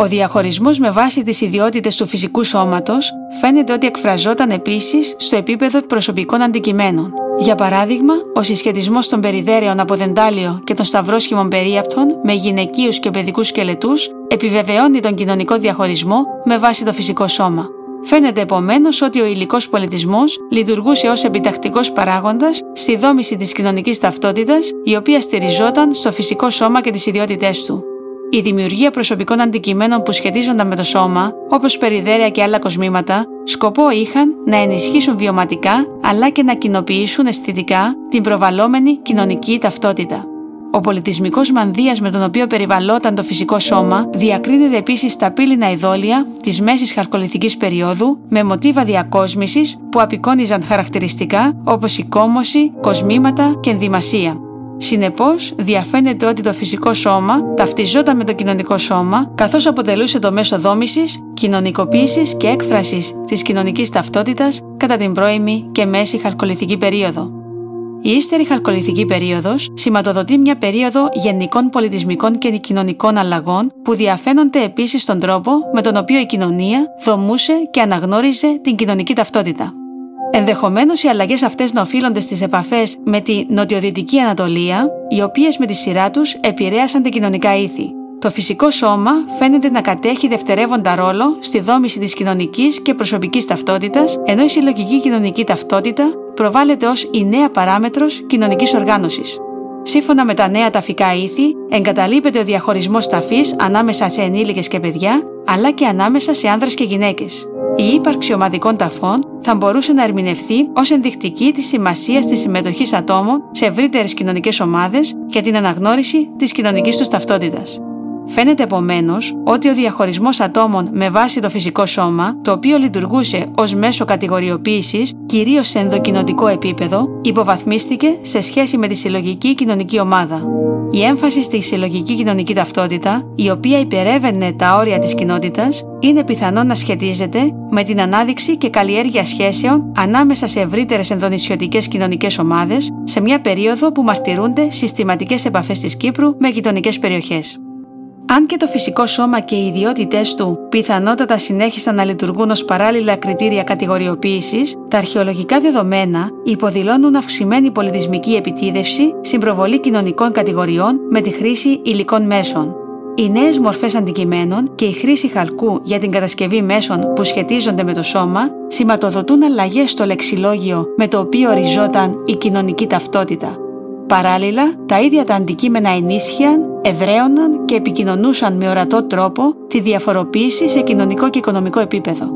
Ο διαχωρισμός με βάση τις ιδιότητες του φυσικού σώματος φαίνεται ότι εκφραζόταν επίσης στο επίπεδο προσωπικών αντικειμένων. Για παράδειγμα, ο συσχετισμός των περιδέρεων από δεντάλιο και των σταυρόσχημων περίαπτων με γυναικείους και παιδικούς σκελετούς επιβεβαιώνει τον κοινωνικό διαχωρισμό με βάση το φυσικό σώμα. Φαίνεται επομένως ότι ο υλικός πολιτισμός λειτουργούσε ως επιτακτικός παράγοντας στη δόμηση της κοινωνικής ταυτότητας, η οποία στηριζόταν στο φυσικό σώμα και τις ιδιότητές του. Η δημιουργία προσωπικών αντικειμένων που σχετίζονταν με το σώμα, όπως περιδέρια και άλλα κοσμήματα, σκοπό είχαν να ενισχύσουν βιωματικά αλλά και να κοινοποιήσουν αισθητικά την προβαλόμενη κοινωνική ταυτότητα. Ο πολιτισμικός μανδύας με τον οποίο περιβαλλόταν το φυσικό σώμα διακρίνεται επίσης στα πύληνα ειδόλια της μέσης χαρκολιθικής περίοδου με μοτίβα διακόσμησης που απεικόνιζαν χαρακτηριστικά όπως η κόμωση, κοσμήματα και ενδυμασία. Συνεπώς, διαφαίνεται ότι το φυσικό σώμα ταυτιζόταν με το κοινωνικό σώμα, καθώς αποτελούσε το μέσο δόμησης, κοινωνικοποίησης και έκφρασης της κοινωνικής ταυτότητας κατά την πρώιμη και μέση χαρκολιθική περίοδο. Η ύστερη χαρκολιθική περίοδος σηματοδοτεί μια περίοδο γενικών πολιτισμικών και κοινωνικών αλλαγών που διαφαίνονται επίσης στον τρόπο με τον οποίο η κοινωνία δομούσε και αναγνώριζε την κοινωνική ταυτότητα. Ενδεχομένως οι αλλαγές αυτές να οφείλονται στις επαφές με τη νοτιοδυτική Ανατολία, οι οποίες με τη σειρά τους επηρέασαν τα κοινωνικά ήθη. Το φυσικό σώμα φαίνεται να κατέχει δευτερεύοντα ρόλο στη δόμηση της κοινωνικής και προσωπικής ταυτότητας, ενώ η συλλογική κοινωνική ταυτότητα προβάλλεται ως η νέα παράμετρος κοινωνικής οργάνωσης. Σύμφωνα με τα νέα ταφικά ήθη, εγκαταλείπεται ο διαχωρισμός ταφής ανάμεσα σε ενήλικες και παιδιά, αλλά και ανάμεσα σε άνδρες και γυναίκες. Η ύπαρξη ομαδικών ταφών θα μπορούσε να ερμηνευθεί ως ενδεικτική της σημασίας της συμμετοχής ατόμων σε ευρύτερες κοινωνικές ομάδες για την αναγνώριση της κοινωνικής τους ταυτότητας. Φαίνεται επομένως ότι ο διαχωρισμός ατόμων με βάση το φυσικό σώμα, το οποίο λειτουργούσε ως μέσο κατηγοριοποίησης κυρίως σε ενδοκινοτικό επίπεδο, υποβαθμίστηκε σε σχέση με τη συλλογική κοινωνική ομάδα. Η έμφαση στη συλλογική κοινωνική ταυτότητα, η οποία υπερεύαινε τα όρια της κοινότητας, είναι πιθανό να σχετίζεται με την ανάδειξη και καλλιέργεια σχέσεων ανάμεσα σε ευρύτερες ενδονησιωτικές κοινωνικές ομάδες σε μια περίοδο που μαρτυρούνται συστηματικές επαφές της Κύπρου με γειτονικές περιοχές. Αν και το φυσικό σώμα και οι ιδιότητές του πιθανότατα συνέχισαν να λειτουργούν ως παράλληλα κριτήρια κατηγοριοποίησης, τα αρχαιολογικά δεδομένα υποδηλώνουν αυξημένη πολιτισμική επιτίδευση στην προβολή κοινωνικών κατηγοριών με τη χρήση υλικών μέσων. Οι νέες μορφές αντικειμένων και η χρήση χαλκού για την κατασκευή μέσων που σχετίζονται με το σώμα σηματοδοτούν αλλαγές στο λεξιλόγιο με το οποίο οριζόταν η κοινωνική ταυτότητα. Παράλληλα, τα ίδια τα αντικείμενα ενίσχυαν, ευρέωναν και επικοινωνούσαν με ορατό τρόπο τη διαφοροποίηση σε κοινωνικό και οικονομικό επίπεδο.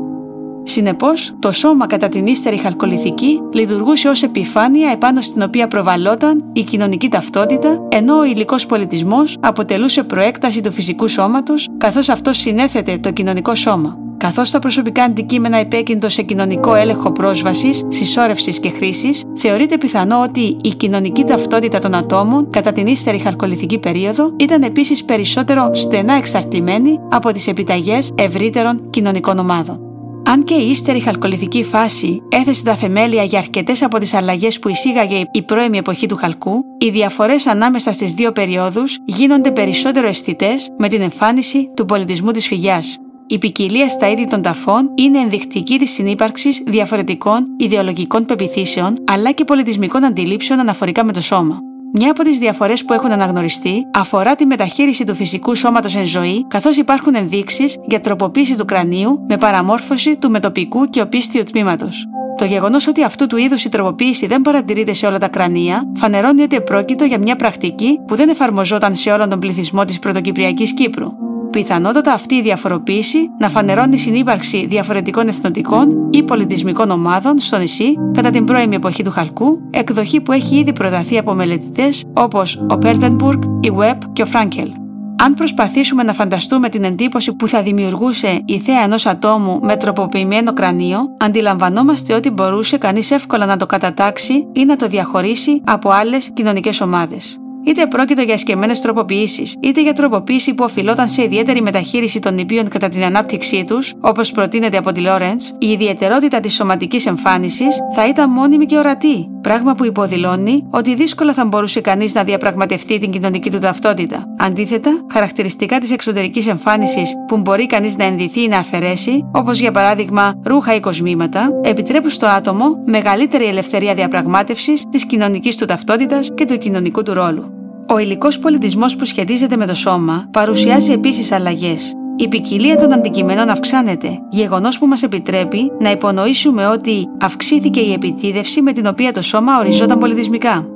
Συνεπώς, το σώμα κατά την ύστερη χαλκολιθική λειτουργούσε ως επιφάνεια επάνω στην οποία προβαλόταν η κοινωνική ταυτότητα, ενώ ο υλικός πολιτισμός αποτελούσε προέκταση του φυσικού σώματος, καθώς αυτό συνέθετε το κοινωνικό σώμα καθώς τα προσωπικά αντικείμενα επέκυντο σε κοινωνικό έλεγχο πρόσβασης, συσσόρευσης και χρήσης, θεωρείται πιθανό ότι η κοινωνική ταυτότητα των ατόμων κατά την ύστερη χαρκολιθική περίοδο ήταν επίσης περισσότερο στενά εξαρτημένη από τις επιταγές ευρύτερων κοινωνικών ομάδων. Αν και η ύστερη χαλκολιθική φάση έθεσε τα θεμέλια για αρκετές από τις αλλαγές που εισήγαγε η πρώιμη εποχή του χαλκού, οι διαφορές ανάμεσα στις δύο περιόδους γίνονται περισσότερο αισθητές με την εμφάνιση του πολιτισμού της φυγιάς. Η ποικιλία στα είδη των ταφών είναι ενδεικτική της συνύπαρξης διαφορετικών ιδεολογικών πεπιθήσεων αλλά και πολιτισμικών αντιλήψεων αναφορικά με το σώμα. Μια από τις διαφορές που έχουν αναγνωριστεί αφορά τη μεταχείριση του φυσικού σώματος εν ζωή, καθώς υπάρχουν ενδείξεις για τροποποίηση του κρανίου με παραμόρφωση του μετοπικού και οπίστιου τμήματος. Το γεγονός ότι αυτού του είδους η τροποποίηση δεν παρατηρείται σε όλα τα κρανία, φανερώνει ότι επρόκειτο για μια πρακτική που δεν εφαρμοζόταν σε όλον τον πληθυσμό της πρωτοκυπριακής Κύπρου πιθανότατα αυτή η διαφοροποίηση να φανερώνει συνύπαρξη διαφορετικών εθνοτικών ή πολιτισμικών ομάδων στο νησί κατά την πρώιμη εποχή του Χαλκού, εκδοχή που έχει ήδη προταθεί από μελετητές όπως ο Πέρτενμπουργκ, η Βεπ και ο Φράγκελ. Αν προσπαθήσουμε να φανταστούμε την εντύπωση που θα δημιουργούσε η θέα ενός ατόμου με τροποποιημένο κρανίο, αντιλαμβανόμαστε ότι μπορούσε κανείς εύκολα να το κατατάξει ή να το διαχωρίσει από άλλες κοινωνικές ομάδες. Είτε πρόκειτο για σκεμμένε τροποποιήσεις, είτε για τροποποίηση που οφειλόταν σε ιδιαίτερη μεταχείριση των νηπίων κατά την ανάπτυξή τους, όπως προτείνεται από τη Λόρεντ, η ιδιαιτερότητα της σωματικής εμφάνισης θα ήταν μόνιμη και ορατή, πράγμα που υποδηλώνει ότι δύσκολα θα μπορούσε κανείς να διαπραγματευτεί την κοινωνική του ταυτότητα. Αντίθετα, χαρακτηριστικά της εξωτερικής εμφάνισης που μπορεί κανείς να ενδυθεί ή να αφαιρέσει, όπως για παράδειγμα ρούχα ή κοσμήματα, επιτρέπουν στο άτομο μεγαλύτερη ελευθερία διαπραγμάτευσης της κοινωνικής του ταυτότητας και του κοινωνικού του ρόλου. Ο υλικός πολιτισμός που σχετίζεται με το σώμα παρουσιάζει επίσης αλλαγές. Η ποικιλία των αντικειμένων αυξάνεται, γεγονός που μας επιτρέπει να υπονοήσουμε ότι αυξήθηκε η επιτίδευση με την οποία το σώμα οριζόταν πολιτισμικά.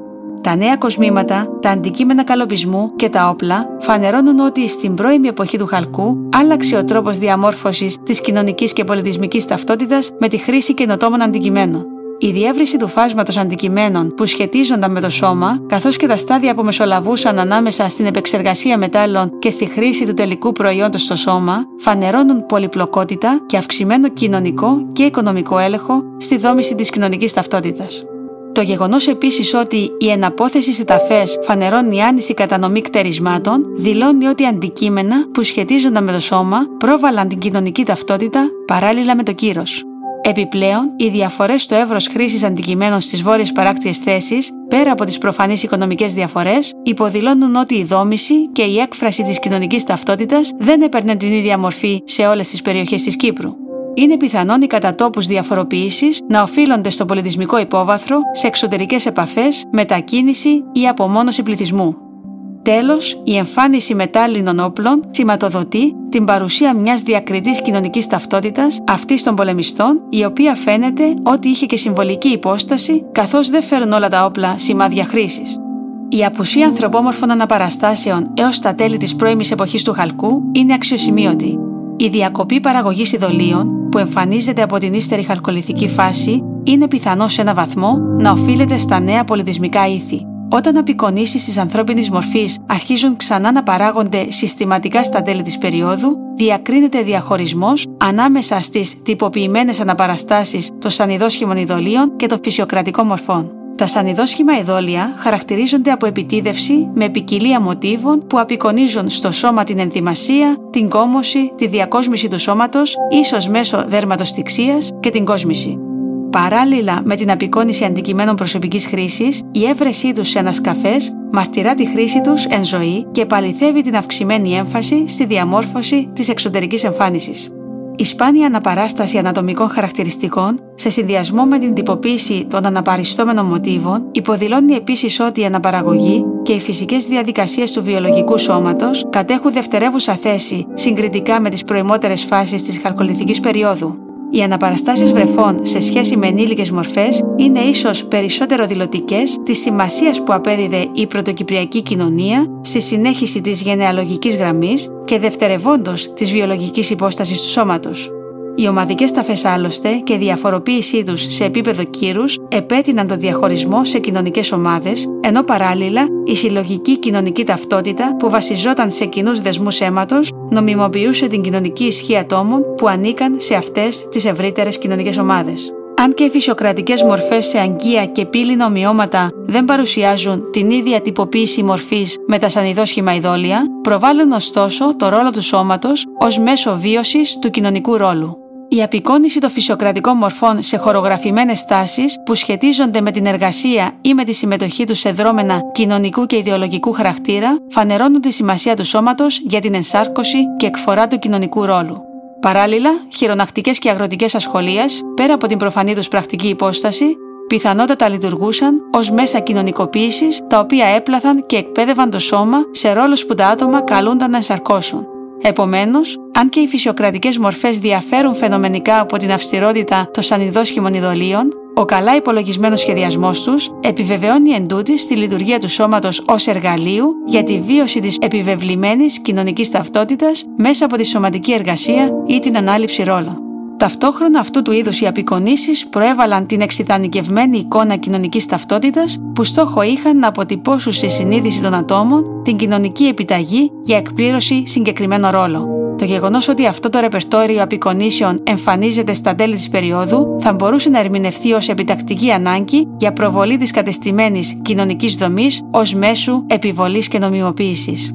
Τα νέα κοσμήματα, τα αντικείμενα καλοπισμού και τα όπλα φανερώνουν ότι στην πρώιμη εποχή του χαλκού άλλαξε ο τρόπος διαμόρφωσης της κοινωνικής και πολιτισμικής ταυτότητας με τη χρήση καινοτόμων αντικειμένων. Η διεύρυνση του φάσματος αντικειμένων που σχετίζονταν με το σώμα, καθώς και τα στάδια που μεσολαβούσαν ανάμεσα στην επεξεργασία μετάλλων και στη χρήση του τελικού προϊόντος στο σώμα, φανερώνουν πολυπλοκότητα και αυξημένο κοινωνικό και οικονομικό έλεγχο στη δόμηση της κοινωνικής ταυτότητας. Το γεγονός επίσης ότι η εναπόθεση σε ταφές φανερώνει άνηση κατανομή κτερισμάτων δηλώνει ότι αντικείμενα που σχετίζονταν με το σώμα πρόβαλαν την κοινωνική ταυτότητα παράλληλα με το κύρος. Επιπλέον, οι διαφορές στο εύρος χρήσης αντικειμένων στις βόρειες παράκτιες θέσεις, πέρα από τις προφανείς οικονομικές διαφορές, υποδηλώνουν ότι η δόμηση και η έκφραση της κοινωνικής ταυτότητας δεν έπαιρνε την ίδια μορφή σε όλες τις περιοχές της Κύπρου. Είναι πιθανόν οι κατατόπους διαφοροποίησης να οφείλονται στο πολιτισμικό υπόβαθρο, σε εξωτερικές επαφές, μετακίνηση ή απομόνωση πληθυσμού. Τέλος, η εμφάνιση μετάλλινων όπλων σηματοδοτεί την παρουσία μιας διακριτής κοινωνικής ταυτότητας αυτής των πολεμιστών, η οποία φαίνεται ότι είχε και συμβολική υπόσταση, καθώς δεν φέρουν όλα τα όπλα σημάδια χρήσης. Η απουσία ανθρωπόμορφων αναπαραστάσεων έως τα τέλη της πρώιμης εποχής του Χαλκού είναι αξιοσημείωτη. Η διακοπή παραγωγής ειδωλίων, που εμφανίζεται από την ύστερη χαλκολιθική φάση, είναι πιθανό σε ένα βαθμό να οφείλεται στα νέα πολιτισμικά ήθη. Όταν απεικονίσεις τη ανθρώπινη μορφή αρχίζουν ξανά να παράγονται συστηματικά στα τέλη της περίοδου, διακρίνεται διαχωρισμός ανάμεσα στις τυποποιημένες αναπαραστάσεις των σανιδόσχημων ειδωλίων και των φυσιοκρατικών μορφών. Τα σανιδόσχημα ειδόλια χαρακτηρίζονται από επιτίδευση με ποικιλία μοτίβων που απεικονίζουν στο σώμα την ενθυμασία, την κόμωση, τη διακόσμηση του σώματος, ίσως μέσω δέρματος και την κόσμηση. Παράλληλα με την απεικόνηση αντικειμένων προσωπικής χρήσης, η έβρεσή τους σε ανασκαφές μαρτυρά τη χρήση τους εν ζωή και παληθεύει την αυξημένη έμφαση στη διαμόρφωση της εξωτερικής εμφάνισης. Η σπάνια αναπαράσταση ανατομικών χαρακτηριστικών, σε συνδυασμό με την τυποποίηση των αναπαριστόμενων μοτίβων, υποδηλώνει επίσης ότι η αναπαραγωγή και οι φυσικές διαδικασίες του βιολογικού σώματος κατέχουν δευτερεύουσα θέση συγκριτικά με τις προημότερες φάσεις της χαρκολιθικής περίοδου. Οι αναπαραστάσεις βρεφών σε σχέση με ενήλικες μορφές είναι ίσως περισσότερο δηλωτικές της σημασίας που απέδιδε η πρωτοκυπριακή κοινωνία στη συνέχιση της γενεαλογικής γραμμής και δευτερευόντως της βιολογικής υπόστασης του σώματος. Οι ομαδικές ταφές άλλωστε και η διαφοροποίησή τους σε επίπεδο κύρους επέτειναν τον διαχωρισμό σε κοινωνικές ομάδες, ενώ παράλληλα η συλλογική κοινωνική ταυτότητα που βασιζόταν σε κοινούς δεσμούς αίματος νομιμοποιούσε την κοινωνική ισχύ ατόμων που ανήκαν σε αυτές τις ευρύτερες κοινωνικές ομάδες. Αν και οι φυσιοκρατικές μορφές σε αγκία και πύληνα ομοιώματα δεν παρουσιάζουν την ίδια τυποποίηση μορφής με τα σανιδόσχημα ειδόλια, προβάλλουν ωστόσο το ρόλο του σώματος ως μέσο βίωσης του κοινωνικού ρόλου. Η απεικόνηση των φυσιοκρατικών μορφών σε χορογραφημένες τάσει που σχετίζονται με την εργασία ή με τη συμμετοχή τους σε δρόμενα κοινωνικού και ιδεολογικού χαρακτήρα φανερώνουν τη σημασία του σώματος για την ενσάρκωση και εκφορά του κοινωνικού ρόλου. Παράλληλα, χειρονακτικές και αγροτικές ασχολίες, πέρα από την προφανή τους πρακτική υπόσταση, πιθανότατα λειτουργούσαν ως μέσα κοινωνικοποίησης τα οποία έπλαθαν και εκπαίδευαν το σώμα σε ρόλους που τα άτομα καλούνταν να ενσαρκώσουν. Επομένως, αν και οι φυσιοκρατικές μορφές διαφέρουν φαινομενικά από την αυστηρότητα των σανιδόσχημων ειδωλίων, ο καλά υπολογισμένος σχεδιασμός τους επιβεβαιώνει εν τούτη τη λειτουργία του σώματος ως εργαλείου για τη βίωση της επιβεβλημένης κοινωνικής ταυτότητας μέσα από τη σωματική εργασία ή την ανάληψη ρόλων. Ταυτόχρονα αυτού του είδους οι απεικονίσεις προέβαλαν την εξειδανικευμένη εικόνα κοινωνικής ταυτότητας που στόχο είχαν να αποτυπώσουν στη συνείδηση των ατόμων την κοινωνική επιταγή για εκπλήρωση συγκεκριμένων ρόλων. Το γεγονός ότι αυτό το ρεπερτόριο απεικονίσεων εμφανίζεται στα τέλη της περίοδου θα μπορούσε να ερμηνευτεί ως επιτακτική ανάγκη για προβολή της κατεστημένης κοινωνικής δομής ως μέσου επιβολής και νομιμοποίησης.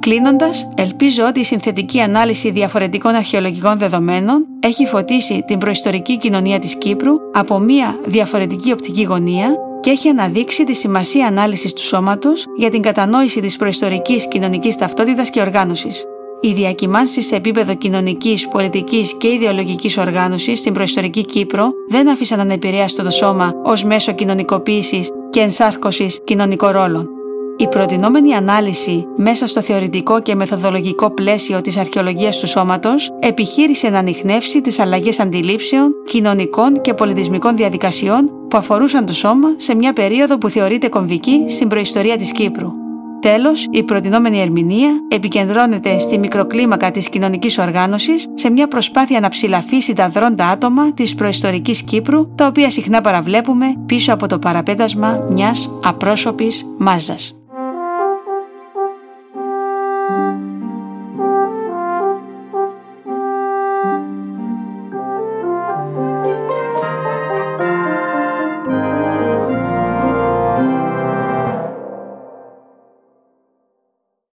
Κλείνοντας, ελπίζω ότι η συνθετική ανάλυση διαφορετικών αρχαιολογικών δεδομένων έχει φωτίσει την προϊστορική κοινωνία της Κύπρου από μία διαφορετική οπτική γωνία και έχει αναδείξει τη σημασία ανάλυσης του σώματος για την κατανόηση της προϊστορικής κοινωνικής ταυτότητας και οργάνωσης. Οι διακυμάνσεις σε επίπεδο κοινωνικής, πολιτικής και ιδεολογικής οργάνωσης στην προϊστορική Κύπρο δεν άφησαν ανεπηρέαστο το σώμα ως μέσο κοινωνικοποίησης και ενσάρκωσης κοινωνικών ρόλων. Η προτινόμενη ανάλυση μέσα στο θεωρητικό και μεθοδολογικό πλαίσιο της αρχαιολογίας του σώματος επιχείρησε να ανοιχνεύσει τις αλλαγές αντιλήψεων, κοινωνικών και πολιτισμικών διαδικασιών που αφορούσαν το σώμα σε μια περίοδο που θεωρείται κομβική στην προϊστορία της Κύπρου. Τέλος, η προτινόμενη ερμηνεία επικεντρώνεται στη μικροκλίμακα της κοινωνικής οργάνωσης σε μια προσπάθεια να ψηλαφίσει τα δρόντα άτομα της προϊστορικής Κύπρου, τα οποία συχνά παραβλέπουμε πίσω από το παραπέτασμα μιας απρόσωπης μάζας.